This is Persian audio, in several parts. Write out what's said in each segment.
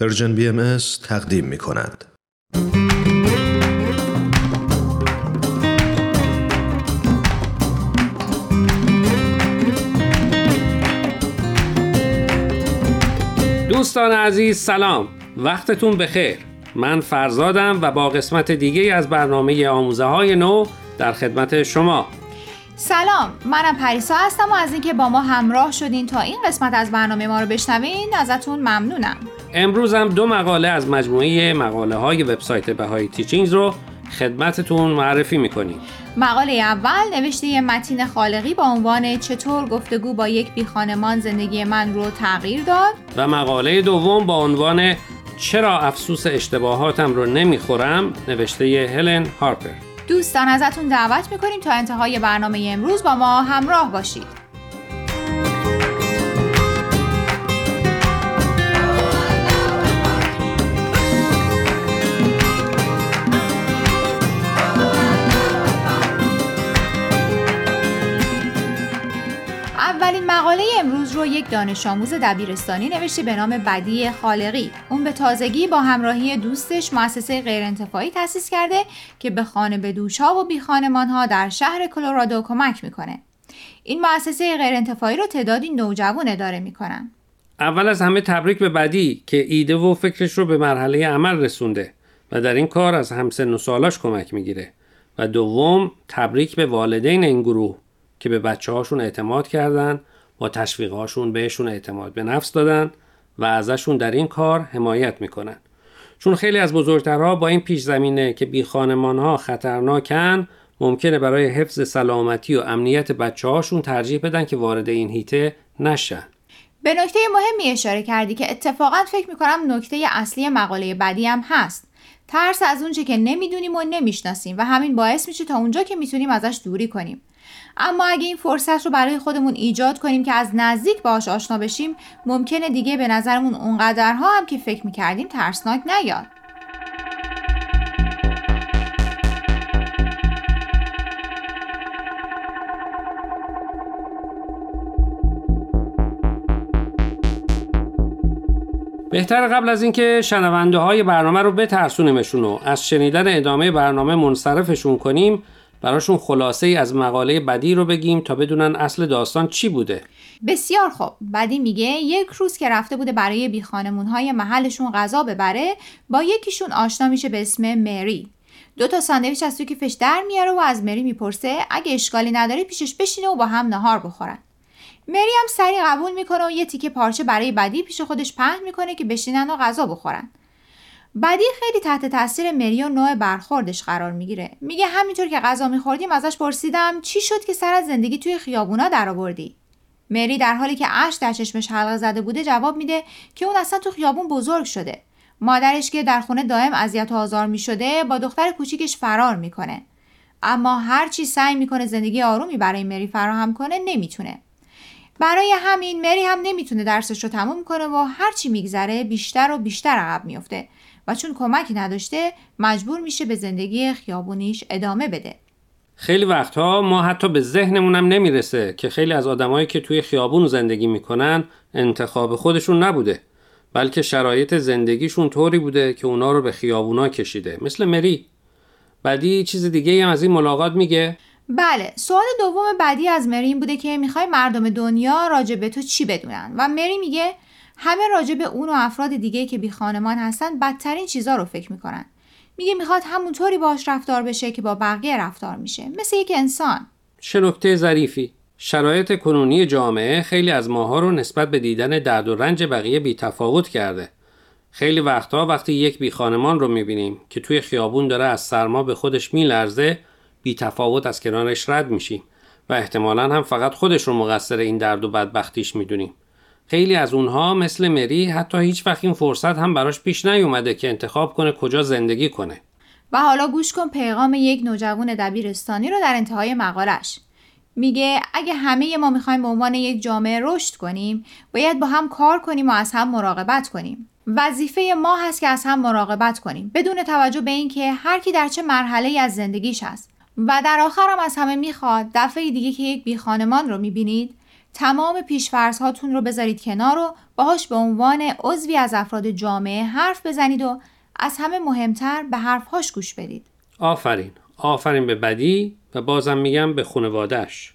Persian BMS تقدیم می کند. دوستان عزیز سلام. وقتتون بخیر. من فرزادم و با قسمت دیگه از برنامه آموزه های نو در خدمت شما. سلام. منم پریسا هستم و از اینکه با ما همراه شدین تا این قسمت از برنامه ما رو بشنوین ازتون ممنونم. امروز هم دو مقاله از مجموعه مقاله های وبسایت بهای تیچینگز رو خدمتتون معرفی می‌کنیم. مقاله اول نوشته متین خالقی با عنوان چطور گفتگو با یک بیخانمان زندگی من رو تغییر داد. و مقاله دوم با عنوان چرا افسوس اشتباهاتم رو نمی‌خورم نوشته هلن هارپر. دوستان ازتون دعوت می‌کنیم تا انتهای برنامه امروز با ما همراه باشید. یک دانش آموز دبیرستانی نوشته به نام بدی خالقی. اون به تازگی با همراهی دوستش مؤسسه غیرانتفاعی تأسیس کرده که به خانه به ها و بی ها در شهر کلرادو کمک می‌کنه. این مؤسسه غیرانتفاعی رو تعدادی نوجوان اداره می‌کنن. اول از همه تبریک به بدی که ایده و فکرش رو به مرحله عمل رسونده و در این کار از همسن و سالاش کمک می‌گیره. و دوم تبریک به والدین این گروه که به بچه هاشون اعتماد کردن با تشویق هاشون بهشون اعتماد به نفس دادن و ازشون در این کار حمایت می‌کنن. چون خیلی از بزرگترها با این پیش زمینه که بی خانمان ها خطرناکن ممکنه برای حفظ سلامتی و امنیت بچه هاشون ترجیح بدن که وارد این هیته نشن. به نکته مهمی اشاره کردی که اتفاقا فکر می‌کنم نکته اصلی مقاله بعدی هم هست. ترس از اونچه که نمی‌دونیم و نمی‌شناسیم و همین باعث میشه تا اونجا که می‌تونیم ازش دوری کنیم. اما اگه این فرصت رو برای خودمون ایجاد کنیم که از نزدیک باهاش آشنا بشیم ممکنه دیگه به نظرمون اونقدرها هم که فکر می‌کردیم ترسناک نیاد. بهتر قبل از اینکه شنونده های برنامه رو بترسونیمشون و از شنیدن ادامه برنامه منصرفشون کنیم براشون خلاصه ای از مقاله بدی رو بگیم تا بدونن اصل داستان چی بوده. بسیار خوب. بدی میگه یک روز که رفته بوده برای بیخانمون های محلشون غذا ببره با یکیشون آشنا میشه به اسم مری. دو تا ساندویچ از توی کیفش در میاره و از مری می‌پرسه اگه اشکالی نداره پیشش بشینه و با هم نهار بخورن. مری هم سری قبول می‌کنه و یه تیکه پارچه برای بدی پیش خودش پهن می‌کنه که بشینن و غذا بخورن. بدی خیلی تحت تاثیر مری و نوع برخوردش قرار می‌گیره. میگه همینطور که غذا میخوردیم ازش پرسیدم چی شد که سر از زندگی توی خیابونا درآوردی؟ مری در حالی که اش در چشمش حلقه زده بوده جواب میده که اون اصلا تو خیابون بزرگ شده. مادرش که در خونه دائم اذیت و آزار می‌شده با دختر کوچیکش فرار می‌کنه. اما هرچی سعی می‌کنه زندگی آرومی برای مری فراهم کنه نمی‌تونه. برای همین مری هم نمی‌تونه درسش رو تموم کنه و هرچی میگذره بیشتر و بیشتر عقب میفته و چون کمکی نداشته مجبور میشه به زندگی خیابونیش ادامه بده. خیلی وقتها ما حتی به ذهنمونم نمی‌رسه که خیلی از آدمایی که توی خیابون زندگی می‌کنن انتخاب خودشون نبوده بلکه شرایط زندگیشون طوری بوده که اونا رو به خیابونا کشیده مثل مری. بعدی چیز دیگه هم از این ملاقات میگه؟ بله سوال دوم بعدی از مری این بوده که می‌خوای مردم دنیا راجع به تو چی بدونن؟ و مری میگه همه راجع به اون و افراد دیگه که بی خانمان هستن بدترین چیزا رو فکر می‌کنن. میگه می‌خواد همونطوری باش رفتار بشه که با بقیه رفتار میشه. مثل یک انسان. چه نکته ظریفی. شرایط کنونی جامعه خیلی از ماها رو نسبت به دیدن درد و رنج بقیه بی تفاوت کرده. خیلی وقتها وقتی یک بی خانمان رو می‌بینیم که توی خیابون داره از سرما به خودش میلرزه بی تفاوت از کنارش رد میشیم و احتمالا هم فقط خودش رو مقصر این درد و بدبختیش می‌دونیم. خیلی از اونها مثل مری حتی هیچ وقت این فرصت هم براش پیش نیومده که انتخاب کنه کجا زندگی کنه. و حالا گوش کن پیغام یک نوجوان دبیرستانی رو در انتهای مقالش. میگه اگه همه ما می‌خوایم به عنوان یک جامعه رشد کنیم باید با هم کار کنیم و از هم مراقبت کنیم. وظیفه ما هست که از هم مراقبت کنیم بدون توجه به اینکه هر کی در چه مرحله از زندگیش هست. و در آخر هم از همه می‌خواد دفعه دیگه که یک بی خانمان رو می‌بینید تمام پیشفرض هاتون رو بذارید کنار و باهاش به عنوان عضوی از افراد جامعه حرف بزنید و از همه مهمتر به حرفهاش گوش بدید. آفرین. آفرین به بدی و بازم میگم به خانوادهش.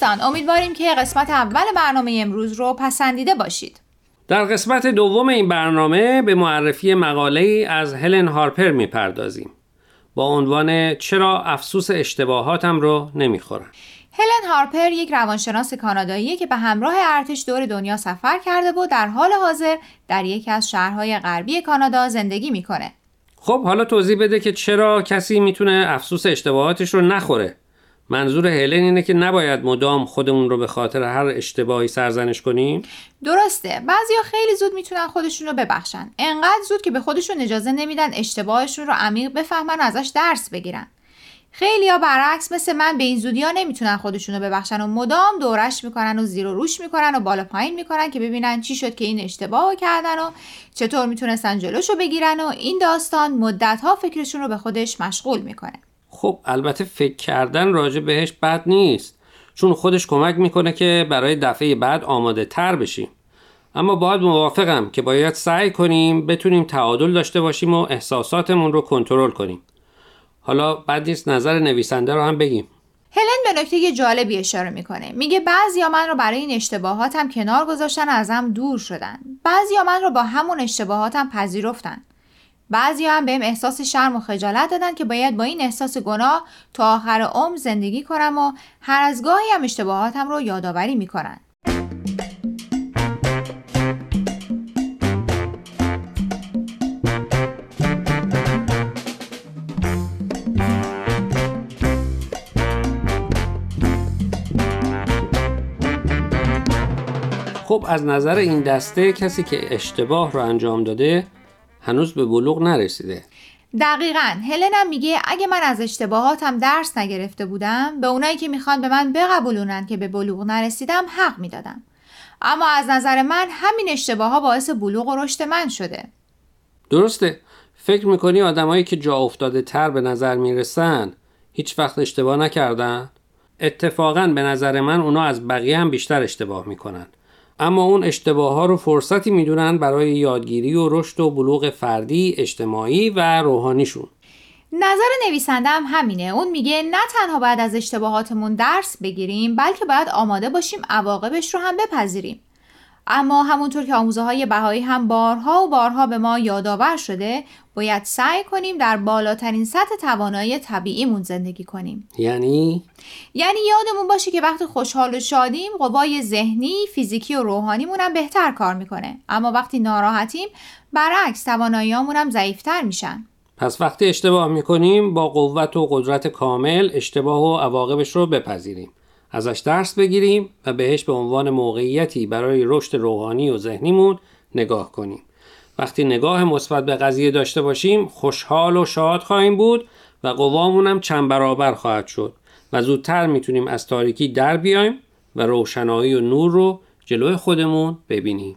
دوستان امیدواریم که قسمت اول برنامه امروز رو پسندیده باشید. در قسمت دوم این برنامه به معرفی مقاله از هلن هارپر می‌پردازیم. با عنوان چرا افسوس اشتباهاتم رو نمی‌خورم. هلن هارپر یک روانشناس کانادایی که به همراه ارتش دور دنیا سفر کرده و در حال حاضر در یکی از شهرهای غربی کانادا زندگی می‌کنه. خب حالا توضیح بده که چرا کسی می‌تونه افسوس اشتباهاتش رو نخوره. منظور هلن اینه که نباید مدام خودمون رو به خاطر هر اشتباهی سرزنش کنیم؟ درسته. بعضیا خیلی زود می‌تونن خودشون رو ببخشن. انقدر زود که به خودشون اجازه نمیدن اشتباهشون رو عمیق بفهمن ازش درس بگیرن. خیلی ها برعکس مثل من به این زودی نمی‌تونن خودشون رو ببخشن و مدام دورش می‌کنن و زیر و روش می‌کنن و بالا پایین می‌کنن که ببینن چی شد که این اشتباه کردن و چطور می‌تونستن جلوشو بگیرن و این داستان مدت ها فکرشون رو به خودش مشغول می‌کنه. خب البته فکر کردن راجع بهش بد نیست. چون خودش کمک می‌کنه که برای دفعه بعد آماده تر بشیم. اما باید موافقم که باید سعی کنیم بتونیم تعادل داشته باشیم و احساساتمون رو کنترل کنیم. حالا بعد نیست نظر نویسنده رو هم بگیم. هلن به نکته جالبی اشاره می‌کنه. میگه بعضیا من رو برای این اشتباهاتم کنار گذاشتن ازم دور شدن. بعضیا من رو با همون اشتباهاتم پذیرفتن. بعضی هم بهم احساس شرم و خجالت دادن که باید با این احساس گناه تا آخر عمر زندگی کنم و هر از گاهی هم اشتباهاتم رو یادآوری می‌کنن. خب از نظر این دسته کسی که اشتباه رو انجام داده هنوز به بلوغ نرسیده. دقیقا. هلنم میگه اگه من از اشتباهاتم درس نگرفته بودم به اونایی که می‌خوان به من بقبولونن که به بلوغ نرسیدم حق می‌دادم. اما از نظر من همین اشتباه ها باعث بلوغ و رشد من شده. درسته. فکر می‌کنی آدمایی که جا افتاده تر به نظر می‌رسن هیچ وقت اشتباه نکردن؟ اتفاقا به نظر من اونا از بقیه هم بیشتر اشتباه می‌کنن. اما اون اشتباه ها رو فرصتی می‌دونن برای یادگیری و رشد و بلوغ فردی، اجتماعی و روحانیشون. نظر نویسنده هم همینه اون میگه نه تنها باید از اشتباهاتمون درس بگیریم بلکه باید آماده باشیم عواقبش رو هم بپذیریم اما همونطور که آموزه های بهایی هم بارها و بارها به ما یادآور شده باید سعی کنیم در بالاترین سطح توانایی طبیعیمون زندگی کنیم. یعنی؟ یعنی یادمون باشه که وقتی خوشحال و شادیم قوای ذهنی فیزیکی و روحانیمون هم بهتر کار می‌کنه. اما وقتی ناراحتیم برعکس تواناییامون هم ضعیفتر میشن. پس وقتی اشتباه می‌کنیم با قوت و قدرت کامل اشتباه و عواقبش رو بپذیریم. ازش درس بگیریم و بهش به عنوان موقعیتی برای رشد روحانی و ذهنیمون نگاه کنیم. وقتی نگاه مثبت به قضیه داشته باشیم خوشحال و شاد خواهیم بود و قوامون هم چند برابر خواهد شد و زودتر می‌تونیم از تاریکی در بیایم و روشنایی و نور رو جلوی خودمون ببینیم.